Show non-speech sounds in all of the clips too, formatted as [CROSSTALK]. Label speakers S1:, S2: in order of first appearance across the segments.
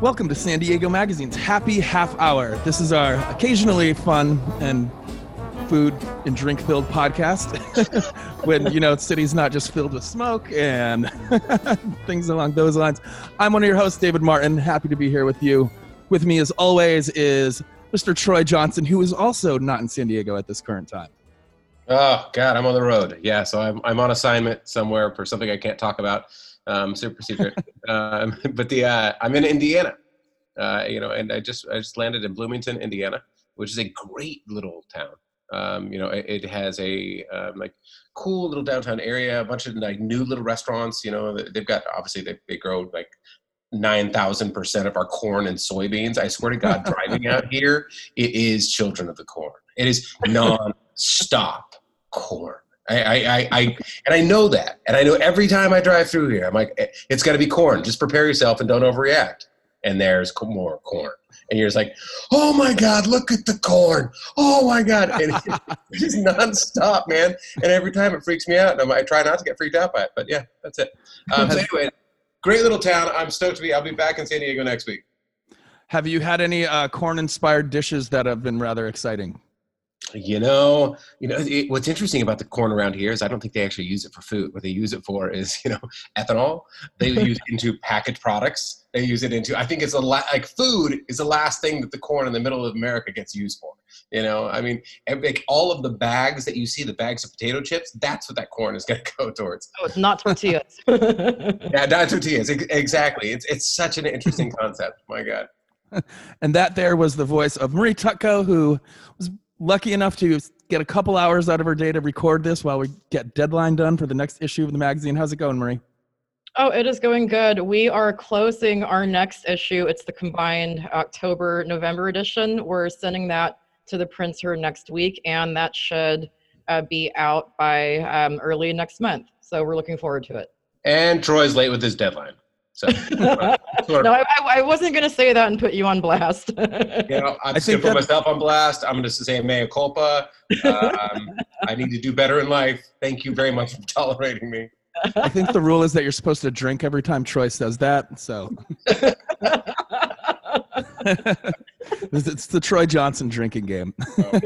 S1: Welcome to San Diego Magazine's Happy Half Hour. This is our occasionally fun and food and drink filled podcast [LAUGHS] when, you know, city's not just filled with smoke and [LAUGHS] things along those lines. I'm one of your hosts, David Martin. Happy to be here with you. With me, as always, is Mr. Troy Johnson, who is also not in San Diego at this current time.
S2: Oh God, I'm on the road. Yeah, so I'm I'm on assignment somewhere for something I can't talk about, um, super secret. um, [LAUGHS] but the uh, I'm in Indiana, uh, you know, and I just I just landed in Bloomington, Indiana, which is a great little town. Um, you know, it, it has a um, like cool little downtown area, a bunch of like new little restaurants. You know, they've got obviously they, they grow like nine thousand percent of our corn and soybeans. I swear to God, [LAUGHS] driving out here, it is children of the corn. It is non-stop corn. I, I, I, I, and I know that, and I know every time I drive through here, I'm like, eh, it's got to be corn. Just prepare yourself and don't overreact. And there's more corn and you're just like, oh my God, look at the corn. Oh my God. [LAUGHS] And it's just nonstop, man. And every time it freaks me out. And i try not to get freaked out by it. But yeah, that's it. Um, so anyway, great little town. I'm stoked to be. I'll be back in San Diego next week.
S1: Have you had any uh, corn-inspired dishes that have been rather exciting?
S2: You know, you know it, what's interesting about the corn around here is I don't think they actually use it for food. What they use it for is, [LAUGHS] you know, ethanol. They [LAUGHS] use it into packaged products. They use it into. I think it's a la- like food is the last thing that the corn in the middle of America gets used for. You know, I mean, like all of the bags that you see, the bags of potato chips, that's what that corn is going [LAUGHS] to go towards.
S3: Oh, it's not tortillas.
S2: yeah, not tortillas. Exactly. It's it's such an interesting concept. My God.
S1: and that there was the voice of Marie Tutko, who was lucky enough to get a couple hours out of her day to record this while we get deadline done for the next issue of the magazine. How's it going, Marie?
S3: Oh, it is going good. We are closing our next issue. It's the combined October November edition. We're sending that to the printer next week, and that should uh, be out by um, early next month. So we're looking forward to it.
S2: And Troy's late with his deadline. So, [LAUGHS]
S3: no, I, I wasn't going to say that and put you on blast. [LAUGHS]
S2: you know, I'm just going to put myself on blast. I'm going to say mea culpa. Um, [LAUGHS] I need to do better in life. Thank you very much for tolerating me.
S1: I think the rule is that you're supposed to drink every time Troy says that. So it's the Troy Johnson drinking game. Oh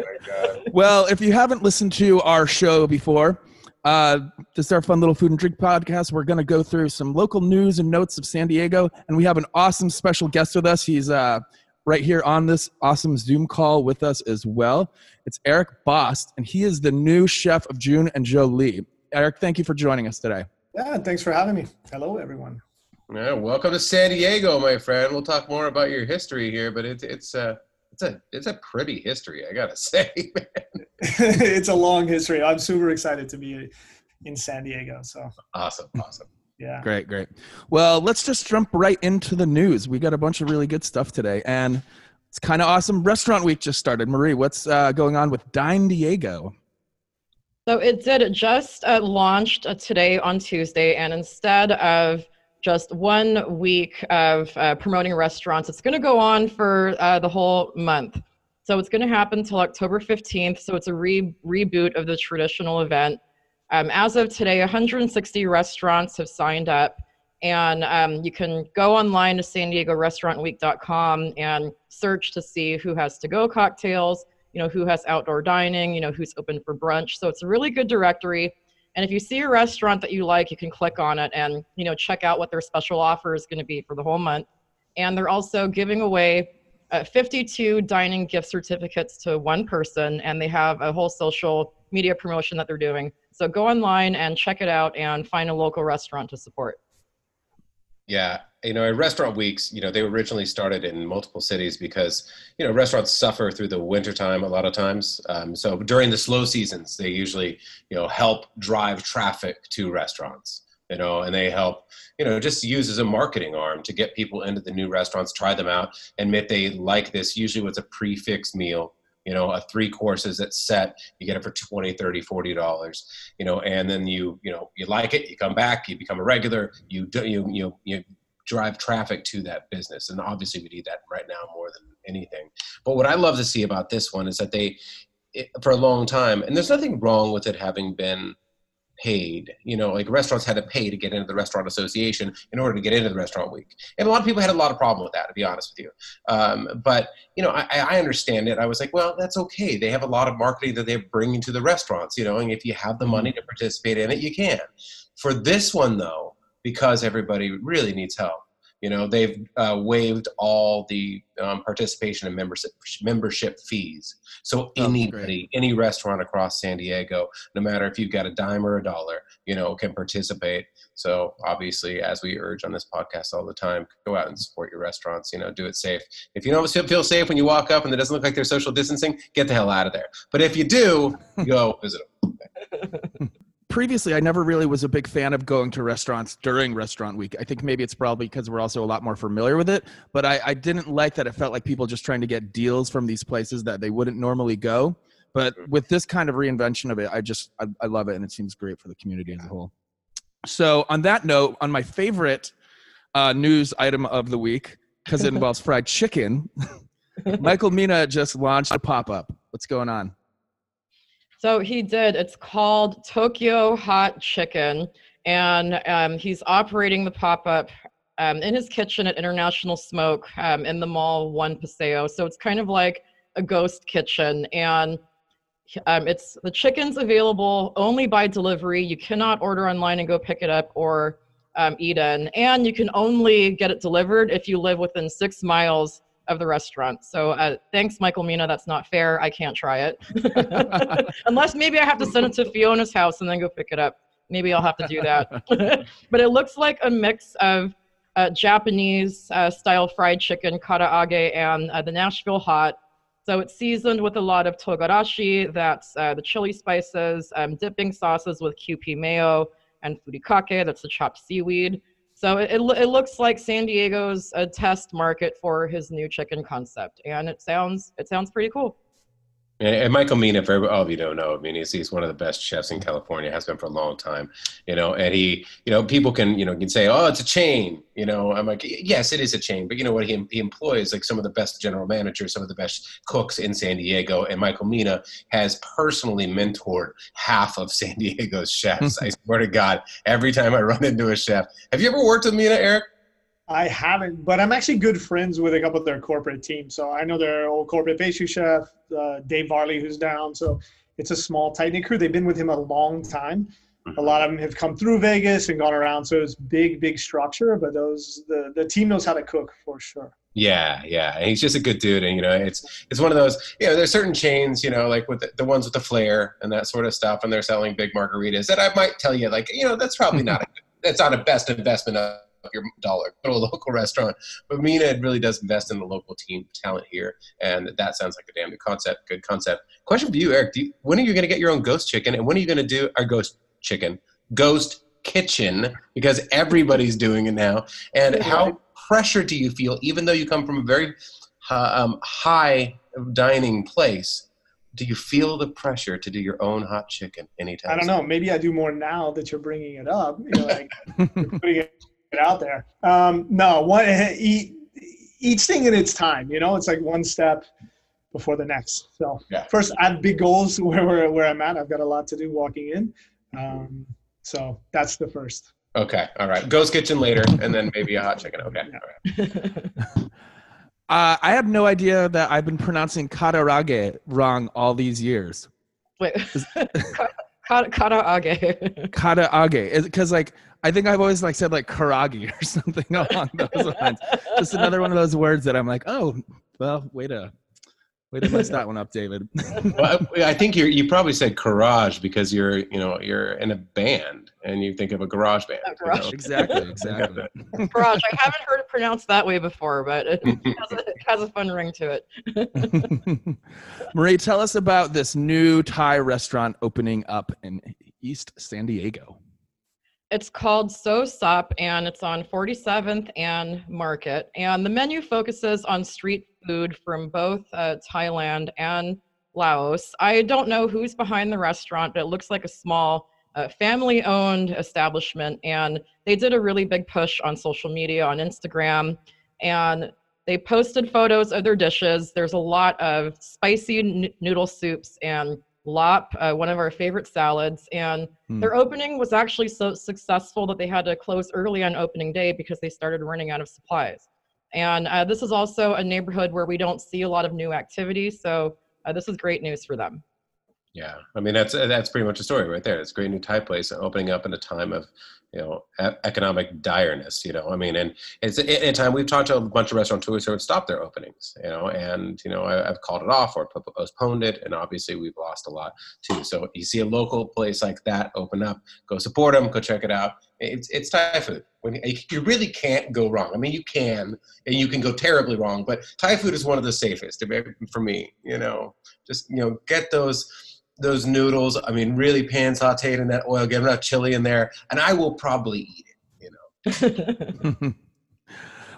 S1: well, if you haven't listened to our show before, uh, this is our fun little food and drink podcast. We're going to go through some local news and notes of San Diego, and we have an awesome special guest with us. He's uh, right here on this awesome Zoom call with us as well. It's Eric Bost, and he is the new chef of Jeune et Jolie. Eric, thank you for joining us today.
S4: Yeah, thanks for having me. Hello, everyone.
S2: Yeah, welcome to San Diego, my friend. We'll talk more about your history here, but it's it's uh, it's a it's a pretty history, I gotta [LAUGHS] say,
S4: it's a long history. I'm super excited to be in San Diego. So
S2: awesome, awesome.
S4: Yeah.
S1: Great, great. Well, let's just jump right into the news. We got a bunch of really good stuff today, and it's kind of awesome. Restaurant week just started. Marie, what's uh, going on with Dine Diego?
S3: So it did just uh, launched uh, today on Tuesday, and instead of just one week of uh, promoting restaurants. It's going to go on for uh, the whole month. So it's going to happen until October 15th. So it's a re- reboot of the traditional event. Um, as of today, 160 restaurants have signed up. And um, you can go online to san diego restaurantweek.com and search to see who has to go cocktails, you know, who has outdoor dining, you know, who's open for brunch. So it's a really good directory and if you see a restaurant that you like, you can click on it and you know check out what their special offer is going to be for the whole month. And they're also giving away uh, 52 dining gift certificates to one person, and they have a whole social media promotion that they're doing. So go online and check it out and find a local restaurant to support.
S2: Yeah, you know, restaurant weeks, you know, they originally started in multiple cities because, you know, restaurants suffer through the wintertime a lot of times. Um, so during the slow seasons, they usually, you know, help drive traffic to restaurants, you know, and they help, you know, just use as a marketing arm to get people into the new restaurants, try them out, And if they like this. Usually it's a prix fixe meal you know a three courses that's set you get it for 20 30 40 dollars you know and then you you know you like it you come back you become a regular you do you you you drive traffic to that business. And obviously we need that right now more than anything. But what i love to see about this one is that they it, for a long time and there's nothing wrong with it having been paid. You know, like restaurants had to pay to get into the restaurant association in order to get into the restaurant week. And a lot of people had a lot of problem with that, to be honest with you. Um, but you know, I, I understand it. I was like, well, that's okay. They have a lot of marketing that they're bringing to the restaurants. You know, and if you have the money to participate in it, you can. For this one though, because everybody really needs help you know, they've uh, waived all the um, participation and membership membership fees. So oh, anybody, any restaurant across San Diego, no matter if you've got a dime or a dollar, you know, can participate. So obviously, as we urge on this podcast all the time, go out and support your restaurants. You know, do it safe. If you don't feel safe when you walk up and it doesn't look like they're social distancing, get the hell out of there. But if you do, go visit them. [LAUGHS]
S1: previously I never really was a big fan of going to restaurants during restaurant week. I think maybe it's probably because we're also a lot more familiar with it, but I, I, didn't like that it felt like people just trying to get deals from these places that they wouldn't normally go. But with this kind of reinvention of it, I just I, I love it and it seems great for the community as a whole. So on that note, on my favorite uh, news item of the week, because it [LAUGHS] involves fried chicken, [LAUGHS] Michael Mina just launched a pop-up. What's going on?
S3: So he did. It's called Tokyo Hot Chicken, and um, he's operating the pop up um, in his kitchen at International Smoke um, in the mall One Paseo. So it's kind of like a ghost kitchen, and um, it's the chicken's available only by delivery. You cannot order online and go pick it up or um, eat in, and you can only get it delivered if you live within six miles of the restaurant. So uh, thanks, Michael Mina. That's not fair. I can't try it. [LAUGHS] Unless maybe I have to send it to Fiona's house and then go pick it up. Maybe I'll have to do that. [LAUGHS] but it looks like a mix of uh, Japanese uh, style fried chicken, karaage, and uh, the Nashville hot. So it's seasoned with a lot of togarashi, that's uh, the chili spices, um, dipping sauces with Kewpie mayo, and furikake, that's the chopped seaweed. So it, it, it, looks like San Diego's a test market for his new chicken concept, and it sounds it sounds pretty cool.
S2: And, Michael Mina, for all of you don't know, I mean, he's, he's one of the best chefs in California, has been for a long time, you know, and he, you know, people can, you know, can say, oh, it's a chain, you know, I'm like, yes, it is a chain, but you know what, he, he employs like some of the best general managers, some of the best cooks in San Diego, and Michael Mina has personally mentored half of San [LAUGHS] Diego's chefs. I swear to God, every time I run into a chef, have you ever worked with Mina, Eric?
S4: I haven't, but I'm actually good friends with a couple of their corporate teams. So I know their old corporate pastry chef, uh, Dave Varley, who's down. So it's a small, tight knit crew. They've been with him a long time. A lot of them have come through Vegas and gone around. So it's big, big structure. But those the the team knows how to cook for sure.
S2: Yeah, yeah, and he's just a good dude, and you know, it's it's one of those. You know, there's certain chains, you know, like with the, the ones with the flair and that sort of stuff, and they're selling big margaritas that I might tell you, like, you know, that's probably [LAUGHS] not a that's not a best investment of your dollar. Go to a [LAUGHS] local restaurant. But Mina really does invest in the local team talent here, and that sounds like a damn good concept. Good concept. Question for you, Eric: you, When are you going to get your own ghost chicken, and when are you going to do our ghost chicken, ghost kitchen? Because everybody's doing it now. And how pressure do you feel, even though you come from a very uh, um, high dining place? do you feel the pressure to do your own hot chicken anytime?
S4: I don't know. Maybe I do more now that you're bringing it up. You know, like [LAUGHS] putting it out there. Um, no, one each, each thing in its time. You know, it's like one step before the next. So yeah. first, I have big goals [LAUGHS] where, where where I'm at. I've got a lot to do walking in. Um, so that's the first.
S2: Okay. All right. Ghost kitchen later, and then maybe a hot chicken. Okay. Yeah. All
S1: right. [LAUGHS] Uh, I have no idea that I've been pronouncing karaage wrong all these years.
S3: Wait, [LAUGHS] karaage.
S1: Karaage, because like I think I've always like said like karagi [LAUGHS] or something [LAUGHS] along those lines. Just another one of those words that I'm like, oh, well, way to way to mess that one up, David. [LAUGHS]
S2: well, I, I think you you probably said garage because you're you know you're in a band and you think of a garage band. A
S1: garage. You know? Exactly, exactly.
S3: garage. I haven't heard it pronounced that way before, but it has a, it has a fun ring to it.
S1: Marie, tell us about this new Thai restaurant opening up in East San Diego.
S3: It's called So Sup and it's on 47th and Market. And the menu focuses on street food from both uh, Thailand and Laos. I don't know who's behind the restaurant, but it looks like a small uh, family owned establishment. And they did a really big push on social media, on Instagram. And they posted photos of their dishes. There's a lot of spicy n- noodle soups and lop, uh, one of our favorite salads. And
S1: Hmm.
S3: their opening was actually so successful that they had to close early on opening day because they started running out of supplies. And uh, this is also a neighborhood where we don't see a lot of new activity. So uh, this is great news for them.
S2: Yeah, I mean that's that's pretty much a story right there. It's a great new Thai place opening up in a time of you know economic direness. You know, I mean, and it's at a time we've talked to a bunch of restaurateurs who have stopped their openings. You know, and you know I, I've called it off or postponed it, and obviously we've lost a lot too. So you see a local place like that open up, go support them, go check it out. It's it's Thai food. When you really can't go wrong. I mean, you can, and you can go terribly wrong, but Thai food is one of the safest for me. You know, just you know get those those noodles. I mean, really pan sauteed in that oil, get enough chili in there, and I will probably eat it. You
S3: know. [LAUGHS]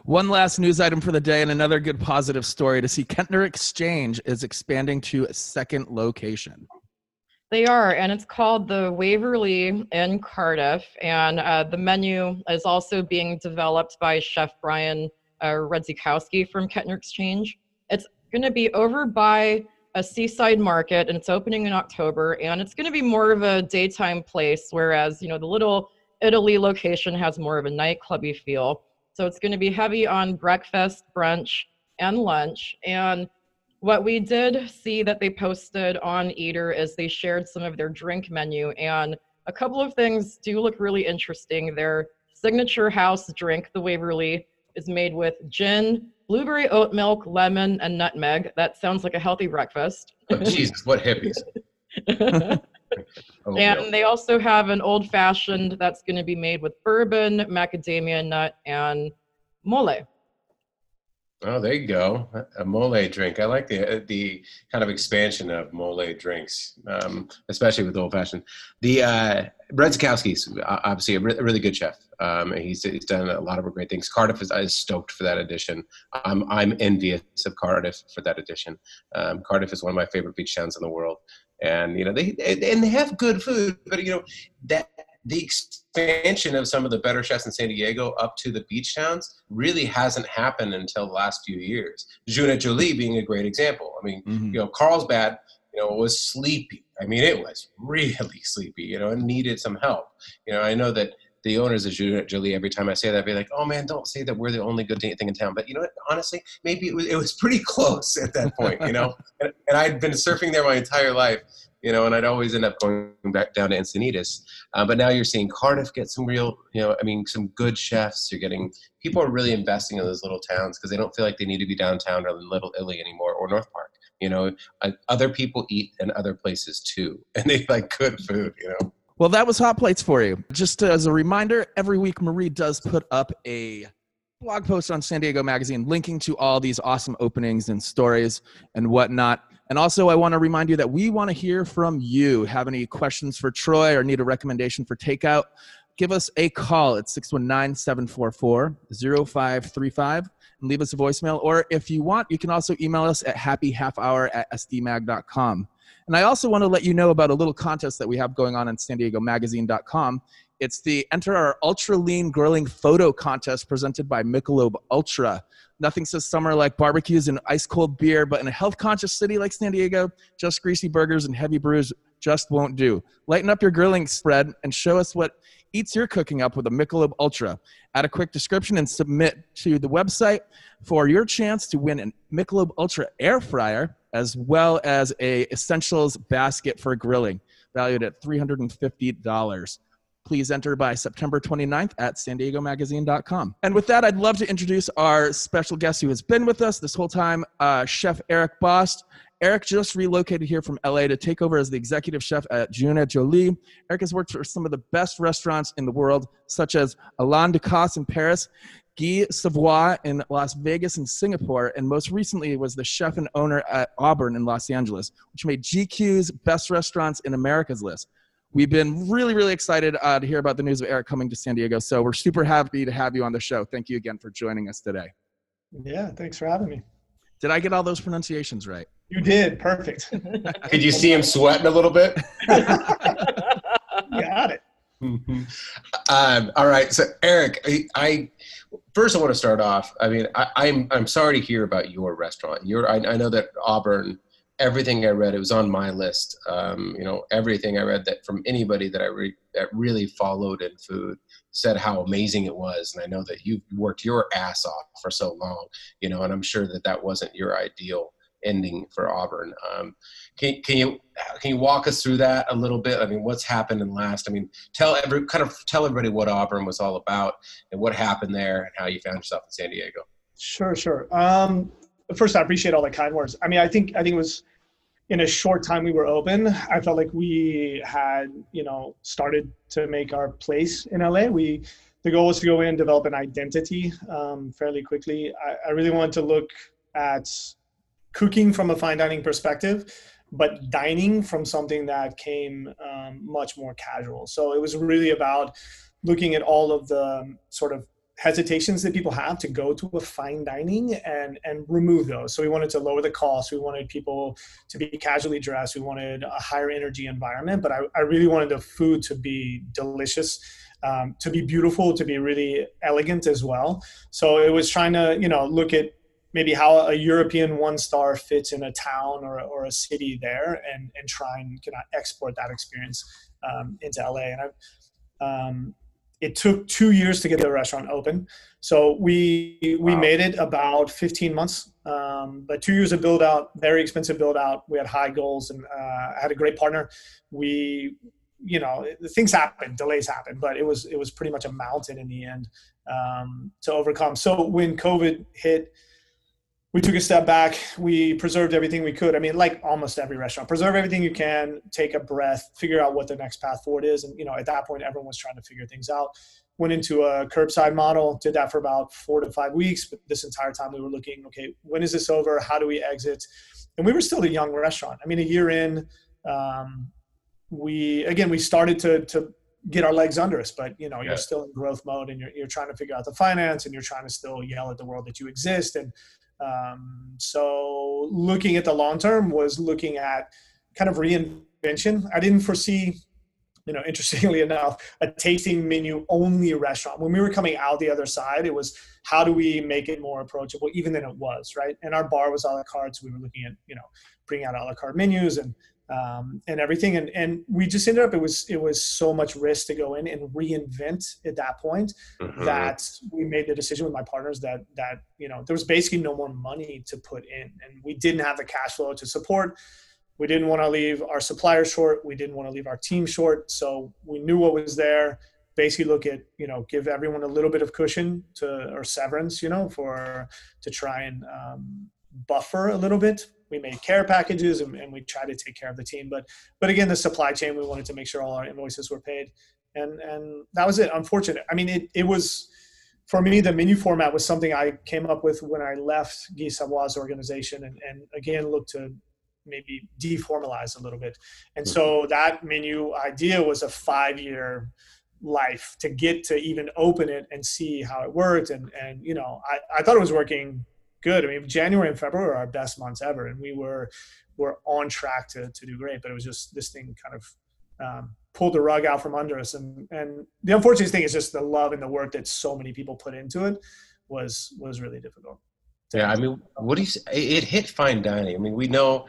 S1: One last news item for the day, and another good positive story to see Kettner Exchange is expanding to a second location.
S3: They are, and it's called the Waverly in Cardiff. And uh, the menu is also being developed by Chef Brian uh, Redzikowski from Kettner Exchange. It's going to be over by a seaside market and it's opening in October and it's going to be more of a daytime place whereas you know the little Italy location has more of a nightclubby feel. So it's going to be heavy on breakfast brunch and lunch and what we did see that they posted on Eater is they shared some of their drink menu and a couple of things do look really interesting. Their signature house drink the Waverly is made with gin blueberry oat milk, lemon, and nutmeg. That sounds like a healthy breakfast.
S2: Oh, Jesus, what hippies. [LAUGHS]
S3: oh, and they also have an old fashioned that's going to be made with bourbon, macadamia nut, and mole.
S2: Oh, there you go. A mole drink. I like the the kind of expansion of mole drinks, um, especially with old fashioned. The uh, Redzikowski's obviously a, re- a really good chef. Um, he's, he's done a lot of great things. Cardiff is, is stoked for that edition. I'm, I'm envious of Cardiff for that edition. Um, Cardiff is one of my favorite beach towns in the world. And, you know, they, and they have good food, but, you know, that the expansion of some of the better chefs in San Diego up to the beach towns really hasn't happened until the last few years. Jeune et Jolie being a great example. I mean, mm-hmm. you know, Carlsbad, you know, was sleepy. I mean, it was really [LAUGHS] sleepy, you know, and needed some help. You know, I know that the owners of Jeune et Jolie, every time I say that, I'd be like, oh man, don't say that we're the only good thing in town. But you know what? Honestly, maybe it was, it was pretty [LAUGHS] close at that point, you know? [LAUGHS] and, and I'd been surfing there my entire life, you know, and I'd always end up going back down to Encinitas. Uh, but now you're seeing Cardiff get some real, you know, I mean, some good chefs. You're getting, people are really investing in those little towns because they don't feel like they need to be downtown or Little Italy anymore or North Park. You know, uh, other people eat in other places too, [LAUGHS] and they like good food, you know?
S1: Well, that was Hot Plates for you. Just as a reminder, every week Marie does put up a blog post on San Diego Magazine linking to all these awesome openings and stories and whatnot. And also, I want to remind you that we want to hear from you. Have any questions for Troy or need a recommendation for takeout? Give us a call at 619 744 0535 and leave us a voicemail. Or if you want, you can also email us at happyhalfhour at sdmag.com. And I also want to let you know about a little contest that we have going on on san diego magazine.com. It's the Enter Our Ultra Lean Grilling Photo Contest presented by Michelob Ultra. Nothing says summer like barbecues and ice cold beer, but in a health conscious city like San Diego, just greasy burgers and heavy brews just won't do. Lighten up your grilling spread and show us what eats you're cooking up with a Michelob Ultra. Add a quick description and submit to the website for your chance to win a Michelob Ultra air fryer as well as a essentials basket for grilling valued at $350 please enter by september 29th at san diego magazine.com and with that i'd love to introduce our special guest who has been with us this whole time uh, chef eric bost. Eric just relocated here from la to take over as the executive chef at Jeune et Jolie. Eric has worked for some of the best restaurants in the world such as alain ducasse in paris Guy Savoy in Las Vegas and Singapore, and most recently was the chef and owner at Auburn in Los Angeles, which made GQ's Best Restaurants in America's list. We've been really, really excited uh, to hear about the news of Eric coming to San Diego, so we're super happy to have you on the show. Thank you again for joining us today.
S4: Yeah, thanks for having me.
S1: Did I get all those pronunciations right?
S4: You did. Perfect. [LAUGHS]
S2: Could you see him sweating a little bit? [LAUGHS]
S4: Got it.
S2: Mm-hmm. Um, all right. So, Eric, I, I first I want to start off. I mean, I, am I'm, I'm sorry to hear about your restaurant. Your I, I know that Auburn everything I read, it was on my list. Um, you know, everything I read that from anybody that I re- that really followed in food said how amazing it was. And I know that you've worked your ass off for so long, you know, and I'm sure that that wasn't your ideal ending for Auburn. Um, can, can you can you walk us through that a little bit? I mean, what's happened in last? I mean, tell every kind of tell everybody what Auburn was all about and what happened there and how you found yourself in San Diego.
S4: Sure, sure. Um, first, I appreciate all the kind words. I mean, I think I think it was in a short time we were open. I felt like we had you know started to make our place in LA. We the goal was to go in and develop an identity um, fairly quickly. I, I really wanted to look at cooking from a fine dining perspective, but dining from something that came um, much more casual. So it was really about looking at all of the um, sort of hesitations that people have to go to a fine dining and and remove those. So we wanted to lower the cost. We wanted people to be casually dressed. We wanted a higher energy environment but i, I really wanted the food to be delicious um, to be beautiful to be really elegant as well. So it was trying to you know look at maybe how a European one star fits in a town or, or a city there and, and try and kind of export that experience um, into LA. And I, um, it took two years to get the restaurant open. So we, we wow. made it about 15 months, um, but two years of build out, very expensive build out. We had high goals and uh, I had a great partner. We, you know, things happen, delays happen, but it was, it was pretty much a mountain in the end um, to overcome. So when COVID hit, we took a step back. We preserved everything we could. I mean, like almost every restaurant, preserve everything you can, take a breath, figure out what the next path forward is. And, you know, at that point, everyone was trying to figure things out. Went into a curbside model, did that for about four to five weeks. But this entire time we were looking, okay, when is this over? How do we exit? And we were still a young restaurant. I mean, a year in, um, we, again, we started to, to get our legs under us, but you know, you're still in growth mode and you're, you're trying to figure out the finance and you're trying to still yell at the world that you exist. And, um, so looking at the long term was looking at kind of reinvention. I didn't foresee, you know, [LAUGHS] interestingly enough, a tasting menu only restaurant. When we were coming out the other side, it was how do we make it more approachable, even than it was, right? And our bar was a la carte. So we were looking at, you know, bringing out a la carte menus and um, and everything. And and we just ended up it was it was so much risk to go in and reinvent at that point mm-hmm. that we made the decision with my partners that that you know there was basically no more money to put in, and we didn't have the cash flow to support. We didn't want to leave our suppliers short. We didn't want to leave our team short. So we knew what was there. Basically, look at you know give everyone a little bit of cushion to or severance, you know, for to try and um, buffer a little bit we made care packages and, and we tried to take care of the team. But but again, the supply chain, we wanted to make sure all our invoices were paid, and and that was it. Unfortunate. I mean, it it was for me the menu format was something I came up with when I left Guy Savoy's organization, and and again looked to maybe deformalize a little bit. And so mm-hmm. that menu idea was a five year life to get to even open it and see how it worked and and you know I, I thought it was working good. I mean, January and February are our best months ever, and we were were on track to to do great. But it was just this thing kind of um, pulled the rug out from under us. And and the unfortunate thing is just the love and the work that so many people put into it was was really difficult.
S2: Yeah, I mean, what do you? Say? It hit fine dining. I mean, we know.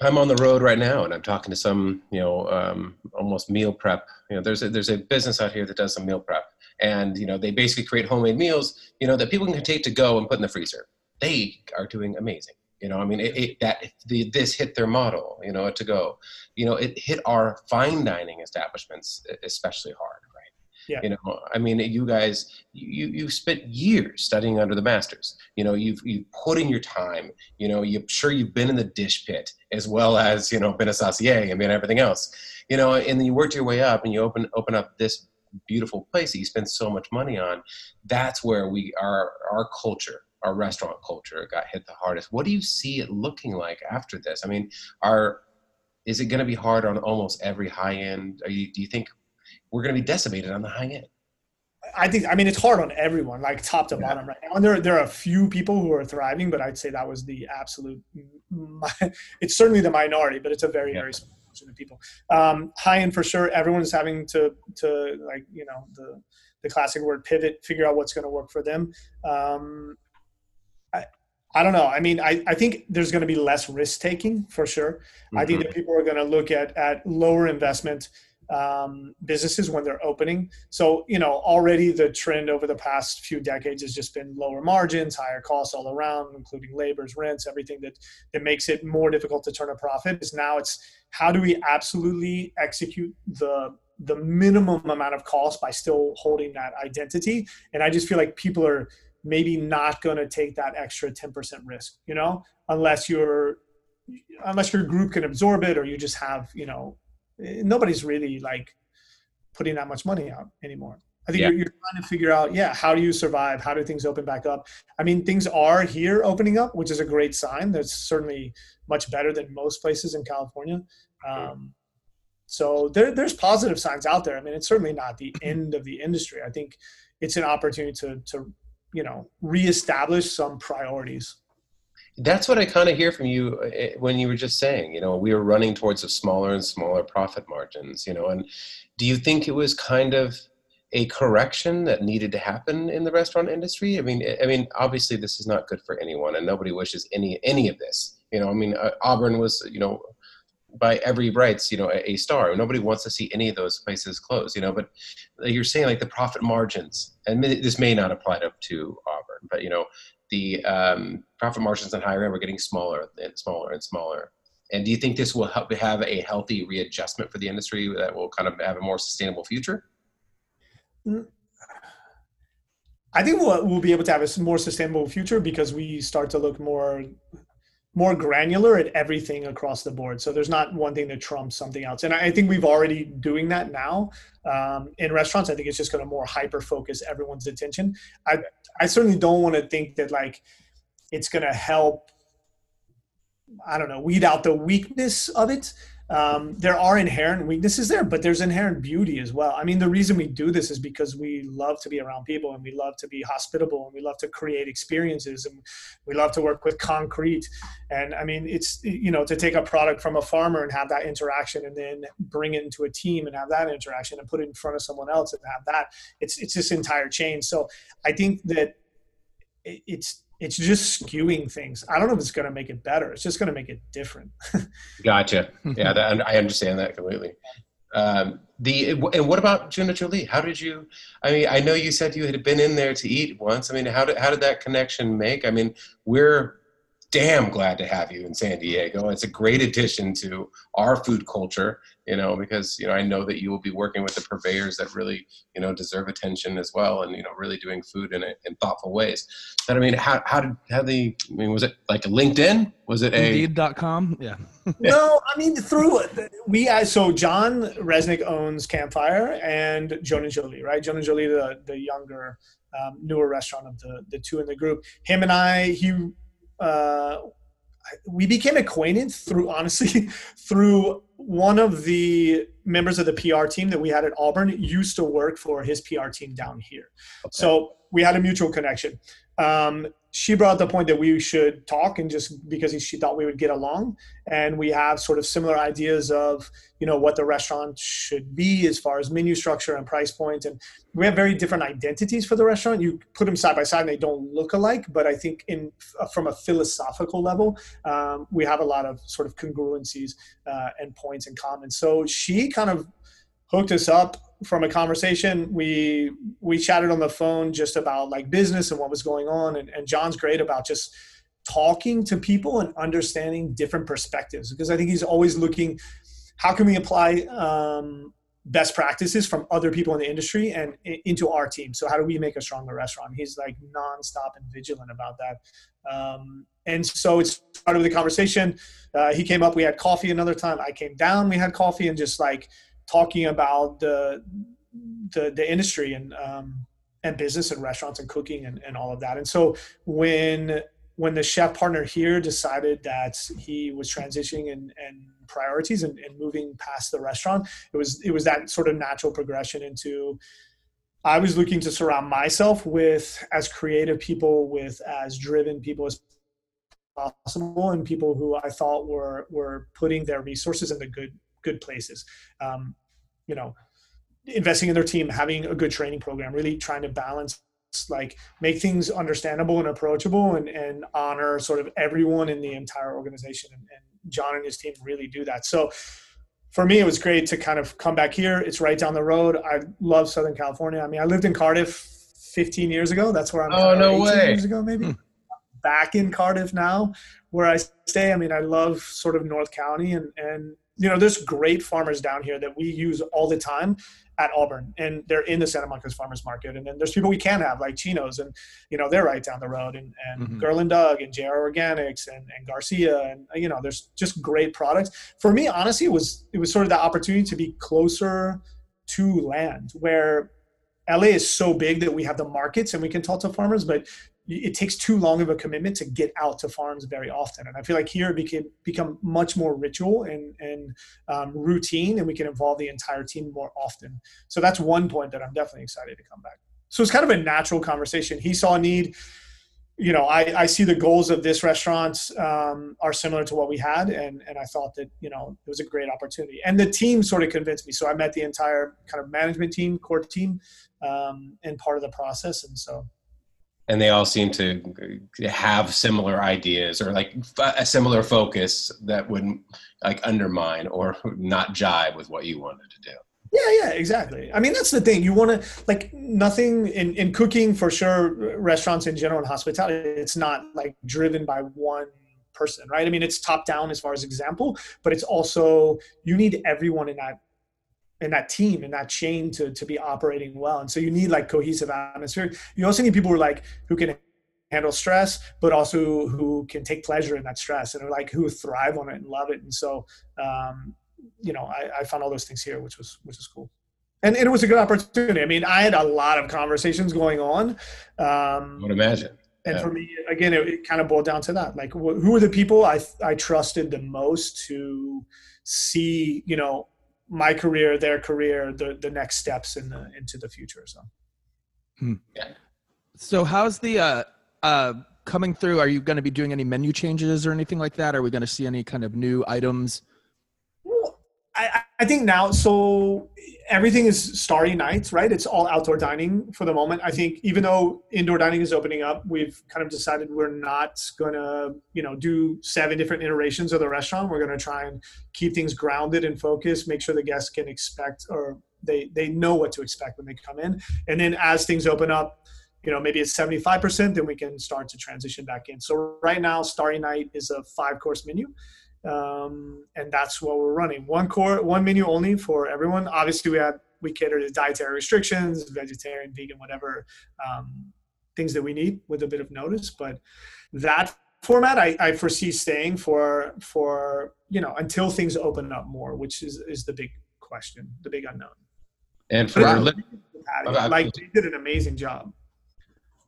S2: I'm on the road right now, and I'm talking to some, you know, um, almost meal prep. You know, there's a, there's a business out here that does some meal prep, and you know they basically create homemade meals you know that people can take to go and put in the freezer. They are doing amazing you know i mean it, it, that the, this hit their model you know to go. You know it hit our fine dining establishments especially hard right? Yeah. you know i mean you guys you you spent years studying under the masters. You know you've you put in your time. You know you sure you've been in the dish pit as well as you know been a saucier and been everything else. You know and then you worked your way up and you open open up this beautiful place that you spend so much money on that's where we our our culture our restaurant culture got hit the hardest what do you see it looking like after this i mean are is it going to be hard on almost every high end are you do you think we're going to be decimated on the high end
S4: I think I mean it's hard on everyone, like top to yeah. bottom right now. And there there are a few people who are thriving, but I'd say that was the absolute. [LAUGHS] It's certainly the minority, but it's a very yeah. very small of people. Um, high end for sure. Everyone is having to to like you know the the classic word pivot, figure out what's going to work for them. Um, I I don't know. I mean, I, I think there's going to be less risk taking for sure. Mm-hmm. I think mm-hmm. that people are going to look at at lower investment um, businesses when they're opening. So, you know, already the trend over the past few decades has just been lower margins, higher costs all around, including labors, rents, everything that that makes it more difficult to turn a profit. Is now it's how do we absolutely execute the the minimum amount of cost by still holding that identity? And I just feel like people are maybe not going to take that extra 10% risk, you know, unless you're unless your group can absorb it or you just have, you know, eh, nobody's really like putting that much money out anymore. I think yeah. you're, you're, trying to figure out, yeah, how do you survive? How do things open back up? I mean, things are here opening up, which is a great sign. That's certainly much better than most places in California. Um, so there, there's positive signs out there. I mean, it's certainly not the [CLEARS THROAT] end of the industry. I think it's an opportunity to, to you know, reestablish some priorities
S2: that's what I kind of hear from you eh, when you were just saying, you know, we were running towards a smaller and smaller profit margins, you know, and do you think it was kind of a correction that needed to happen in the restaurant industry? I mean, I mean, obviously this is not good for anyone and nobody wishes any, any of this, you know, I mean, uh, Auburn was, you know, by every rights, you know, a, a, star. Nobody wants to see any of those places close, you know. But you're saying like the profit margins, and this may not apply to, to Auburn, but you know, the um, profit margins on higher end were getting smaller and smaller and smaller. And do you think this will help have a healthy readjustment for the industry that will kind of have a more sustainable future?
S4: I think we'll, we'll be able to have a more sustainable future because we start to look more more granular at everything across the board. So there's not one thing that trumps something else. And I think we've already doing that now um, in restaurants. I think it's just going to more hyper focus everyone's attention. I I certainly don't want to think that like it's going to help. I don't know, weed out the weakness of it um, there are inherent weaknesses there, but there's inherent beauty as well. I mean, the reason we do this is because we love to be around people and we love to be hospitable and we love to create experiences and we love to work with concrete. And I mean, it's, you know, to take a product from a farmer and have that interaction and then bring it into a team and have that interaction and put it in front of someone else and have that, it's, it's this entire chain. So I think that it's, it's just skewing things. I don't know if it's going to make it better. It's just going to make it different. [LAUGHS]
S2: gotcha. Yeah, [LAUGHS] that, I understand that completely. Um, the and what about Jeune et Jolie? How did you? I mean, I know you said you had been in there to eat once. I mean, how did how did that connection make? I mean, we're damn glad to have you in San Diego. It's a great addition to our food culture, you know, because, you know, I know that you will be working with the purveyors that really, you know, deserve attention as well and, you know, really doing food in, a, in thoughtful ways. But I mean, how, how did, how the, I mean, was it like LinkedIn? Was it a
S1: Indeed.com? Yeah. [LAUGHS]
S4: no, I mean, through we, so John Resnick owns Campfire and Jeune et Jolie, right? Jeune et Jolie, the, the younger, um, newer restaurant of the, the two in the group. Him and I, he uh, we became acquainted through honestly [LAUGHS] through one of the members of the PR team that we had at Auburn used to work for his PR team down here. Okay. So we had a mutual connection. Um, she brought the point that we should talk and just because she thought we would get along. And we have sort of similar ideas of you know what the restaurant should be as far as menu structure and price point. And we have very different identities for the restaurant. You put them side by side and they don't look alike. But i think in from a philosophical level um, we have a lot of sort of congruencies uh, and points in common. So she kind of hooked us up from a conversation we we chatted on the phone just about like business and what was going on. And, and john's great about just talking to people and understanding different perspectives because i think he's always looking how can we apply um, best practices from other people in the industry and into our team? So how do we make a stronger restaurant? He's like nonstop and vigilant about that. Um, and so it started with a conversation. Uh, he came up we had coffee another time. I came down we had coffee and just like talking about the the, the industry and um, and business and restaurants and cooking and, and all of that. And so when when the chef partner here decided that he was transitioning and, and priorities and, and moving past the restaurant, it was it was that sort of natural progression into I was looking to surround myself with as creative people, with as driven people as possible, and people who I thought were were putting their resources in the good good places. Um, you know, investing in their team, having a good training program, really trying to balance like make things understandable and approachable and, and honor sort of everyone in the entire organization. And, and john and his team really do that. So for me it was great to kind of come back here. It's right down the road. I love southern california. I mean i lived in cardiff 15 years ago. That's where i'm
S2: oh no way.
S4: years ago maybe. Hmm. back in cardiff now where i stay i mean i love sort of north county and and you know there's great farmers down here that we use all the time at Auburn, and they're in the Santa Monica Farmers Market. And then there's people we can have like Chinos, and you know they're right down the road, and and mm-hmm. Girl and Dug, and JR Organics, and and Garcia, and you know there's just great products. For me, honestly, it was it was sort of the opportunity to be closer to land where LA is so big that we have the markets and we can talk to farmers, but it takes too long of a commitment to get out to farms very often. And I feel like here it became become much more ritual and and um, routine, and we can involve the entire team more often. So that's one point that I'm definitely excited to come back. So it's kind of a natural conversation. He saw a need. You know, I, I see the goals of this restaurant um, are similar to what we had, and and I thought that you know it was a great opportunity. And the team sort of convinced me. So I met the entire kind of management team, core team, um, and part of the process, and so
S2: and they all seem to have similar ideas or like a similar focus that wouldn't like undermine or not jive with what you wanted to do.
S4: Yeah yeah exactly. I mean that's the thing. You want to like nothing in, in cooking for sure restaurants in general and hospitality it's not like driven by one person right? I mean it's top down as far as example but it's also you need everyone in that and that team and that chain to to be operating well. And so you need like cohesive atmosphere. You also need people who are like who can handle stress, but also who can take pleasure in that stress and are like who thrive on it and love it. And so um, you know, I, I found all those things here, which was which was cool. And, and it was a good opportunity. I mean, I had a lot of conversations going on. Um,
S2: I would imagine.
S4: And yeah. for me, again, it, it, kind of boiled down to that. Like, wh- who are the people I I trusted the most to see, you know, my career, their career, the the next steps in the into the future. So,
S1: hmm. yeah. So how's the uh uh coming through? Are you going to be doing any menu changes or anything like that? Are we going to see any kind of new items?
S4: Well, I I think now so everything is starry nights, right? It's all outdoor dining for the moment. I think even though indoor dining is opening up, we've kind of decided we're not gonna, you know, do seven different iterations of the restaurant. We're gonna try and keep things grounded and focused, make sure the guests can expect or they they know what to expect when they come in. And then as things open up, you know, maybe it's 75%, then we can start to transition back in. So right now, Starry Night is a five course menu um, and that's what we're running. One core, one menu only for everyone. Obviously, we have we cater to dietary restrictions, vegetarian, vegan, whatever um, things that we need with a bit of notice. But that format, I, I foresee staying for for you know until things open up more, which is is the big question, the big unknown.
S2: And for
S4: like they did an amazing job.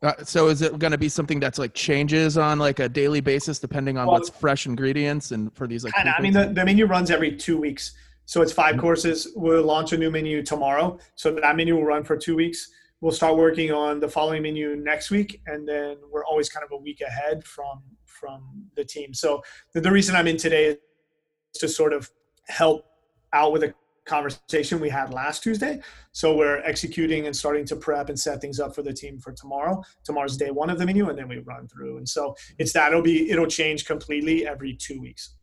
S1: Uh, so is it going to be something that's like changes on like a daily basis depending on well, what's fresh ingredients and for these like
S4: I mean the, the menu runs every two weeks. So it's 5 mm-hmm. courses. We'll launch a new menu tomorrow. So that menu will run for two weeks. We'll start working on the following menu next week, and then we're always kind of a week ahead from from the team. So the, the reason I'm in today is to sort of help out with a conversation we had last Tuesday. So we're executing and starting to prep and set things up for the team for tomorrow. Tomorrow's day one of the menu, and then we run through. And so it's that it'll be it'll change completely every two weeks.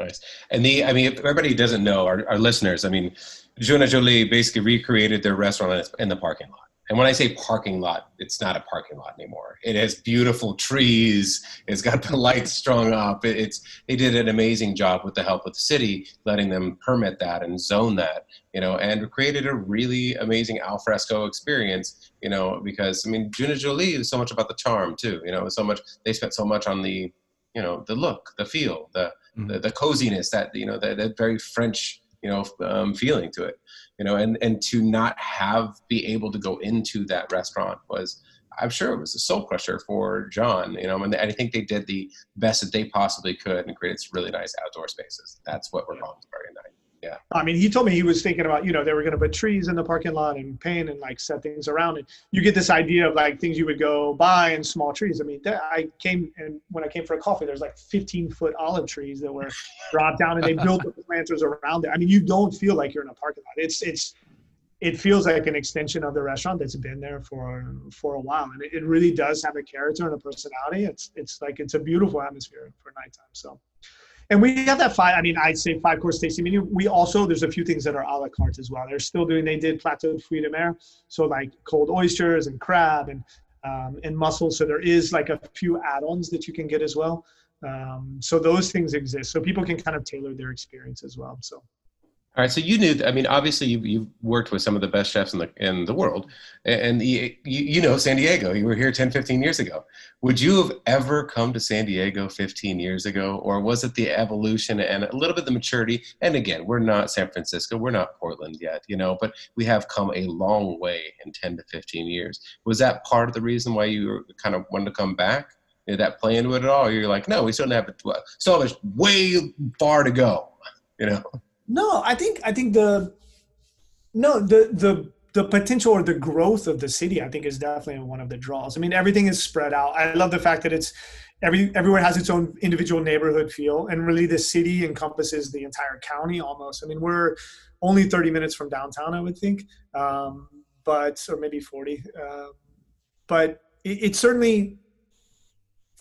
S2: Nice. And the I mean, everybody doesn't know our, our listeners. I mean, Jeune Jolie basically recreated their restaurant in the parking lot. And when I say parking lot, it's not a parking lot anymore. It has beautiful trees. It's got the [LAUGHS] lights strung up. It's they did an amazing job with the help of the city, letting them permit that and zone that, you know, and created a really amazing alfresco experience, you know, because I mean, Jeune Jolie is so much about the charm too, you know, so much they spent so much on the, you know, the look, the feel, the mm-hmm. the, the coziness that you know, that, that very French, you know, um, feeling to it you know and and to not have be able to go into that restaurant was i'm sure it was a soul crusher for john you know and i think they did the best that they possibly could and created some really nice outdoor spaces. That's what we're to very nice yeah.
S4: I mean, he told me he was thinking about, you know, they were going to put trees in the parking lot and paint and like set things around it. You get this idea of like things you would go buy and small trees. I mean, I came and when I came for a coffee, there's like 15 foot olive trees that were [LAUGHS] dropped down and they built the planters around it. I mean, you don't feel like you're in a parking lot. It's, it's, it feels like an extension of the restaurant that's been there for for a while, and it, it really does have a character and a personality. It's it's like it's a beautiful atmosphere for nighttime. So, and we have that five. I mean, I'd say five course tasting menu. We also there's a few things that are a la carte as well. They're still doing. They did plateau fruit de mer, so like cold oysters and crab and um, and mussels. So there is like a few add-ons that you can get as well. Um, so those things exist. So people can kind of tailor their experience as well. So.
S2: All right, so you knew. I mean, obviously, you've, you've worked with some of the best chefs in the in the world, and you, you know San Diego. You were here 10, 15 years ago. Would you have ever come to San Diego 15 years ago, or was it the evolution and a little bit the maturity? And again, we're not San Francisco, we're not Portland yet, you know, but we have come a long way in 10 to 15 years. Was that part of the reason why you kind of wanted to come back? Did that play into it at all? You're like, no, we still have it. Still have way far to go, you know.
S4: No, I think I think the no the the the potential or the growth of the city I think is definitely one of the draws. I mean, everything is spread out. I love the fact that it's every everywhere has its own individual neighborhood feel, and really the city encompasses the entire county almost. I mean, we're only 30 minutes from downtown, I would think, um, but or maybe 40. Uh, but it, it certainly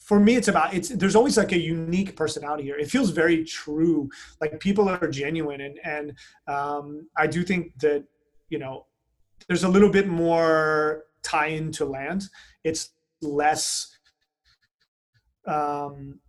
S4: for me it's about it's there's always like a unique personality here. It feels very true. Like people are genuine and and um, i do think that you know there's a little bit more tie into land. It's less um,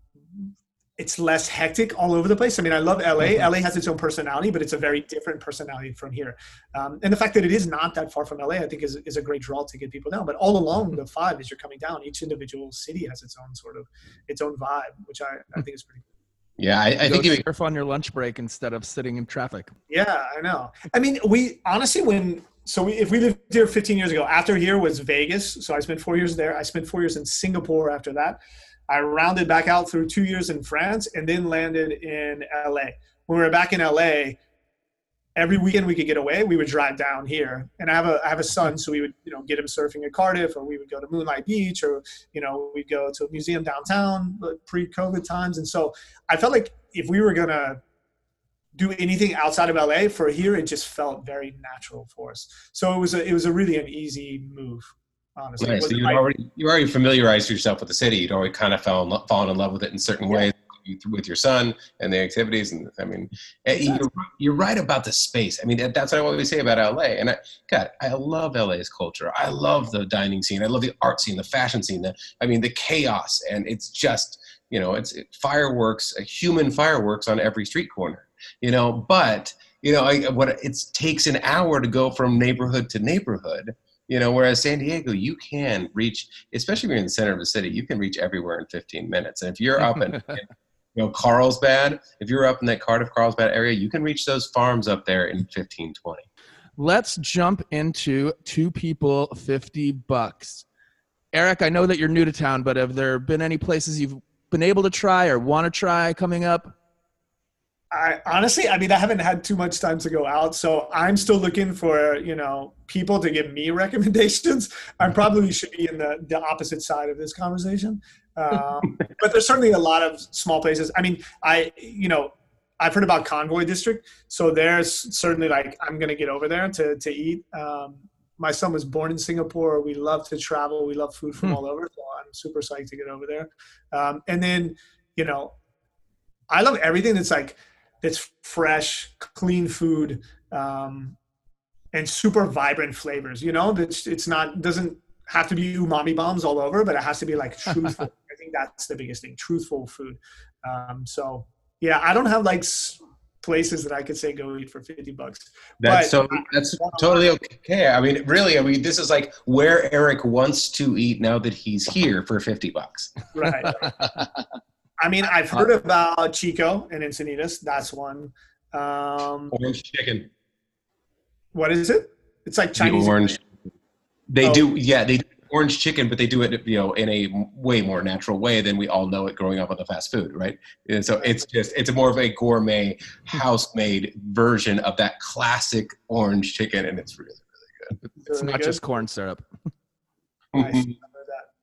S4: it's less hectic all over the place. I mean, I love LA. Mm-hmm. LA has its own personality, but it's a very different personality from here. Um, and the fact that it is not that far from LA, I think, is, is a great draw to get people down. But all along mm-hmm. the five, as you're coming down, each individual city has its own sort of its own vibe, which I, I think is pretty. Cool.
S2: Yeah, I, I think you
S1: surf on your lunch break instead of sitting in traffic.
S4: Yeah, I know. I mean, we honestly, when so we, if we lived here 15 years ago, after here was Vegas. So I spent four years there. I spent four years in Singapore after that. I rounded back out through two years in France and then landed in LA. When we were back in LA, every weekend we could get away, we would drive down here. And I have a I have a son, so we would you know get him surfing at Cardiff, or we would go to Moonlight Beach, or you know we'd go to a museum downtown pre-COVID times. And so I felt like if we were gonna do anything outside of LA for here, it just felt very natural for us. So it was a it was a really an easy move honestly.
S2: Nice. So you already you already familiarized yourself with the city. You'd already kind of fallen fallen in love with it in certain yeah. ways with your son and the activities. And I mean, eh, exactly. you're, you're right about the space. I mean, that's what I always say about LA. And I, God, I love LA's culture. I love the dining scene. I love the art scene, the fashion scene. The, I mean, the chaos. And it's just, you know, it's it, fireworks, human fireworks on every street corner, you know, but you know, I, what it takes an hour to go from neighborhood to neighborhood you know whereas san diego you can reach especially if you're in the center of the city you can reach everywhere in 15 minutes. And if you're up in, [LAUGHS] in you know carlsbad if you're up in that cardiff carlsbad area you can reach those farms up there in 15 20
S1: let's jump into two people 50 bucks. Eric i know that you're new to town but have there been any places you've been able to try or want to try coming up
S4: I honestly, I mean, I haven't had too much time to go out, so I'm still looking for you know people to give me [LAUGHS] recommendations. I probably should be in the the opposite side of this conversation, um, [LAUGHS] but there's certainly a lot of small places. I mean, I you know I've heard about Convoy District, so there's certainly like I'm gonna get over there to to eat. Um, my son was born in Singapore. We love to travel. We love food from hmm. all over, so I'm super psyched to get over there. Um, and then you know, I love everything that's like that's fresh, clean food, um, and super vibrant flavors. You know, it's it's not doesn't have to be umami bombs all over, but it has to be like truthful. [LAUGHS] I think that's the biggest thing: truthful food. Um, so yeah, I don't have like places that I could say go eat for 50 bucks.
S2: That's so that's totally okay. I mean, really, I mean, this is like where Eric wants to eat now that he's [LAUGHS] here for 50 bucks.
S4: Right. [LAUGHS] I mean, I've heard about Chico and Encinitas. That's one. Um,
S2: orange chicken.
S4: What is it? It's like Chinese.
S2: The orange. They oh. do, yeah, they do orange chicken, but they do it, you know, in a way more natural way than we all know it growing up on the fast food, right? And so it's just, it's more of a gourmet, house-made version of that classic orange chicken, and it's really, really good.
S1: It's, really not good. just corn syrup.
S4: nice.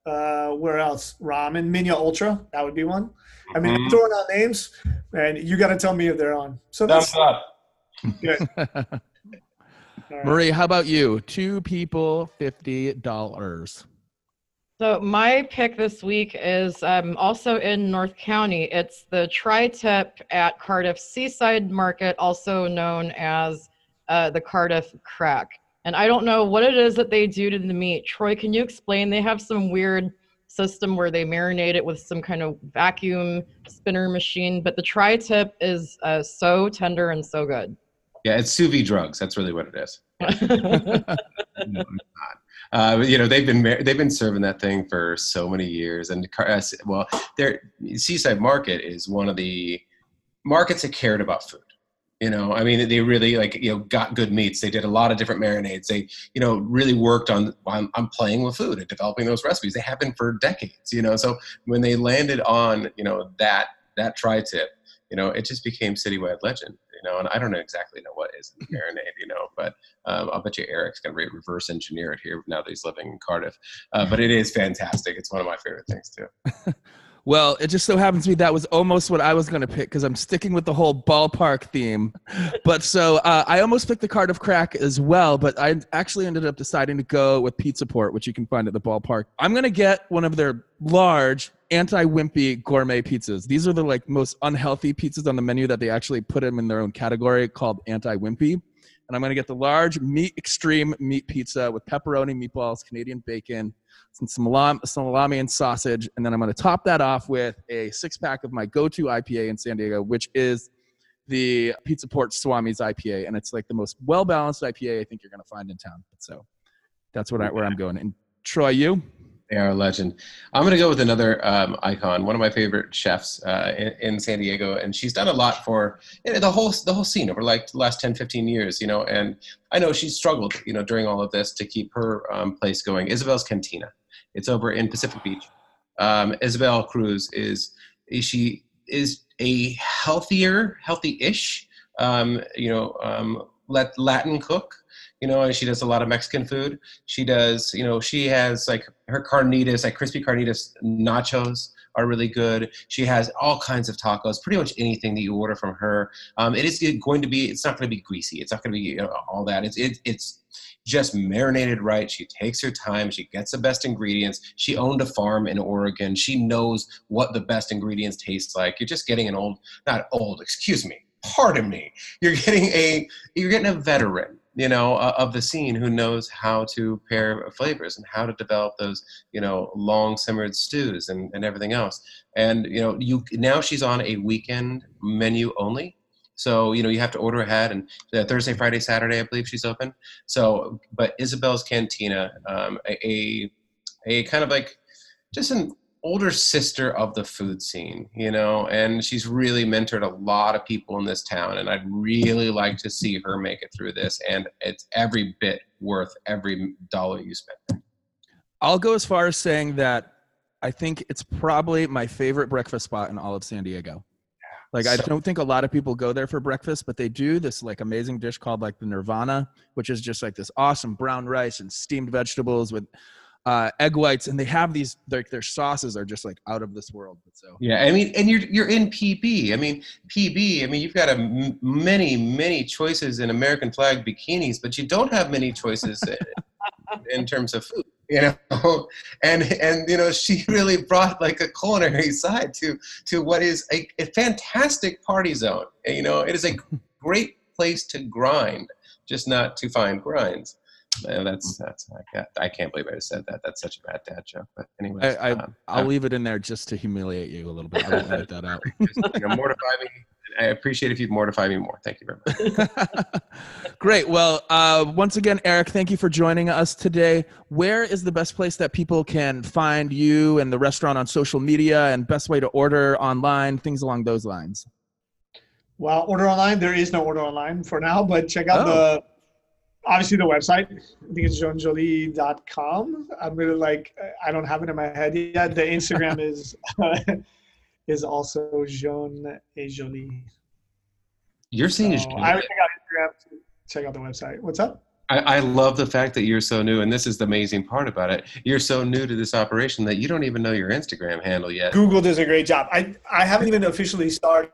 S4: Uh, where else? Ramen, Menya Ultra. That would be one. I mean, mm-hmm. throwing out names, and you got to tell me if they're on. So that's good. [LAUGHS] All right.
S1: Marie, how about you? Two people, fifty dollars.
S3: So my pick this week is um, also in North County. It's the tri-tip at Cardiff Seaside Market, also known as uh, the Cardiff Crack. And I don't know what it is that they do to the meat. Troy, can you explain? They have some weird system where they marinate it with some kind of vacuum spinner machine, but the tri-tip is uh, so tender and so good.
S2: Yeah, it's sous vide drugs. That's really what it is. [LAUGHS] No. Uh, you know, they've been they've been serving that thing for so many years, and uh, well, their Seaside Market is one of the markets that cared about food. You know, I mean, they really like you know got good meats. They did a lot of different marinades. They you know really worked on on, on playing with food and developing those recipes. They have been for decades. You know, so when they landed on you know that that tri-tip, you know, it just became citywide legend. You know, and I don't know exactly know what is [LAUGHS] marinade. You know, but um, I'll bet you Eric's going to reverse engineer it here now that he's living in Cardiff. Uh, but it is fantastic. It's one of my favorite things too. [LAUGHS]
S1: Well, it just so happens to be that was almost what I was going to pick because I'm sticking with the whole ballpark theme. [LAUGHS] But so uh, I almost picked the Cardiff Crack as well, but I actually ended up deciding to go with Pizza Port, which you can find at the ballpark. I'm going to get one of their large anti-wimpy gourmet pizzas. These are the like most unhealthy pizzas on the menu that they actually put them in their own category called anti-wimpy. And I'm going to get the large meat extreme meat pizza with pepperoni, meatballs, Canadian bacon, some salami, salami and sausage, and then I'm going to top that off with a six pack of my go-to IPA in San Diego, which is the Pizza Port Swami's IPA, and it's like the most well-balanced IPA I think you're going to find in town. So that's what I, where I'm going. And Troy, you?
S2: They are a legend. I'm going to go with another um, icon, one of my favorite chefs uh, in, in San Diego, and she's done a lot for you know, the whole the whole scene over like the last 10, 15 years. You know, and I know she's struggled, you know, during all of this to keep her um, place going. Isabel's Cantina. It's over in Pacific Beach. Um, Isabel Cruz is is she is a healthier, healthy-ish, um, you know, um, Lat- Latin cook. You know, and she does a lot of Mexican food. She does, you know, she has like her carnitas, like crispy carnitas nachos are really good. She has all kinds of tacos, pretty much anything that you order from her. Um, it is going to be, it's not going to be greasy. It's not going to be you know, all that. It's, it, it's just marinated right. She takes her time. She gets the best ingredients. She owned a farm in Oregon. She knows what the best ingredients taste like. You're just getting an old, not old, excuse me, pardon me. You're getting a, you're getting a veteran you know, uh, of the scene who knows how to pair flavors and how to develop those, you know, long simmered stews and, and everything else. And, you know, you now she's on a weekend menu only. So, you know, you have to order ahead and uh, Thursday, Friday, Saturday, I believe she's open. So, but Isabel's Cantina, um, a, a, a kind of like just an older sister of the food scene, you know, and she's really mentored a lot of people in this town. And I'd really like to see her make it through this. And it's every bit worth every dollar you spend.
S1: I'll go as far as saying that I think it's probably my favorite breakfast spot in all of San Diego. Like I don't think a lot of people go there for breakfast, but they do this like amazing dish called like the Nirvana, which is just like this awesome brown rice and steamed vegetables with uh, egg whites, and they have these like their sauces are just like out of this world. So
S2: Yeah, I mean, and you're you're in PB. I mean, PB. I mean, you've got a m- many many choices in American flag bikinis, but you don't have many choices in, [LAUGHS] in terms of food. You know, and and you know, she really brought like a culinary [LAUGHS] side to to what is a, a fantastic party zone. You know, it is a [LAUGHS] great place to grind, just not to find grinds. And that's that's I can't, I can't believe I just said that. That's such a bad dad joke. But anyway,
S1: I, I I'll leave it in there just to humiliate you a little bit. I won't edit that out. [LAUGHS]
S2: just, you know, mortify me. I appreciate if you'd mortify me more. Thank you very much. [LAUGHS]
S1: Great. Well, uh, once again, Eric, thank you for joining us today. Where is the best place that people can find you and the restaurant on social media and best way to order online, things along those lines?
S4: Well, order online. There is no order online for now, but check out
S1: Oh.
S4: the obviously the website. I think it's johnjolie.com. I'm gonna like I don't have it in my head yet. The Instagram is uh, is also Jeune et Jolie.
S2: You're saying
S4: So I would check out Instagram. to Check out the website. What's up?
S2: I, I love the fact that you're so new, and this is the amazing part about it. You're so new to this operation that you don't even know your Instagram handle yet.
S4: Google does a great job. I I haven't even officially started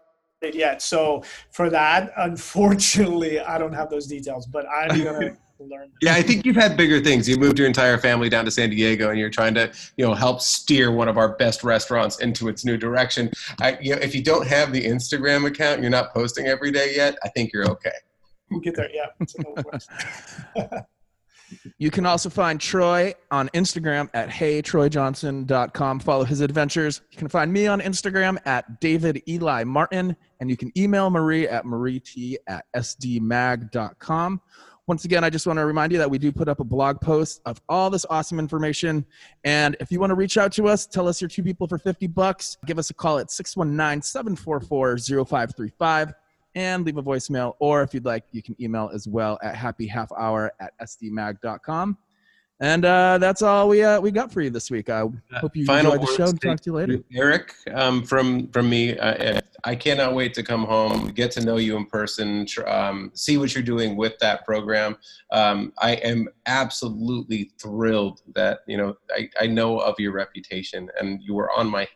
S4: yet. So for that, unfortunately, I don't have those details. But I'm [LAUGHS] gonna learn.
S2: Yeah, I think you've had bigger things. You moved your entire family down to San Diego, and you're trying to, you know, help steer one of our best restaurants into its new direction. I, you know, if you don't have the Instagram account, you're not posting every day yet. I think you're okay.
S4: We'll get there. Yeah. [LAUGHS]
S1: You can also find Troy on Instagram at heytroyjohnson.com. Follow his adventures. You can find me on Instagram at David Eli Martin, and you can email Marie at mariet at sdmag.com. Once again, I just want to remind you that we do put up a blog post of all this awesome information. And if you want to reach out to us, tell us you're two people for 50 bucks. Give us a call at 619 744 0535 and leave a voicemail. Or if you'd like, you can email as well at happyhalfhour at sdmag.com. And uh, that's all we uh, we got for you this week. I hope you
S2: Final
S1: enjoyed the show and talk to you later.
S2: Eric, um, from from me, uh, I cannot wait to come home, get to know you in person, tr- um, see what you're doing with that program. Um, I am absolutely thrilled that you know I, I know of your reputation, and you were on my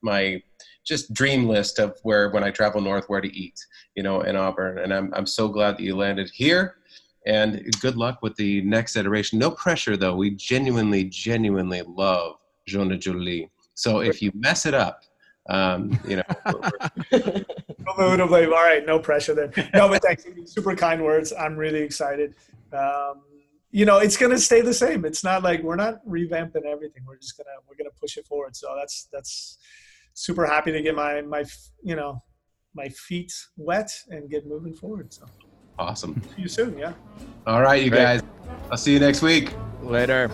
S2: my just dream list of where when I travel north, where to eat, you know, in Auburn. And I'm I'm so glad that you landed here. And good luck with the next iteration. No pressure though. We genuinely, genuinely love Jeune et Jolie. So if you mess it up, um, you know,
S4: No mood of blame. All right, no pressure then. No, but thanks. Super kind words. I'm really excited. Um, you know, it's gonna stay the same. It's not like we're not revamping everything. We're just gonna we're gonna push it forward. So that's that's super happy to get my my you know my feet wet and get moving forward. So
S2: awesome.
S4: see you soon. Yeah.
S2: All right, you
S1: Great.
S2: guys. I'll see you next week.
S1: Later.